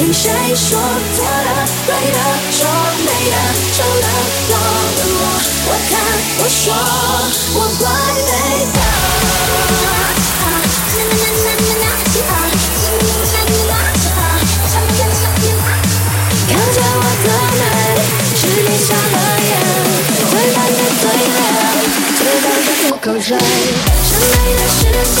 听谁说错的、对的、说美的、丑的、错的我，我看我说我怪美的。看着我的美，是你瞎了眼，最烂的嘴脸，最后的口水，是美的世界，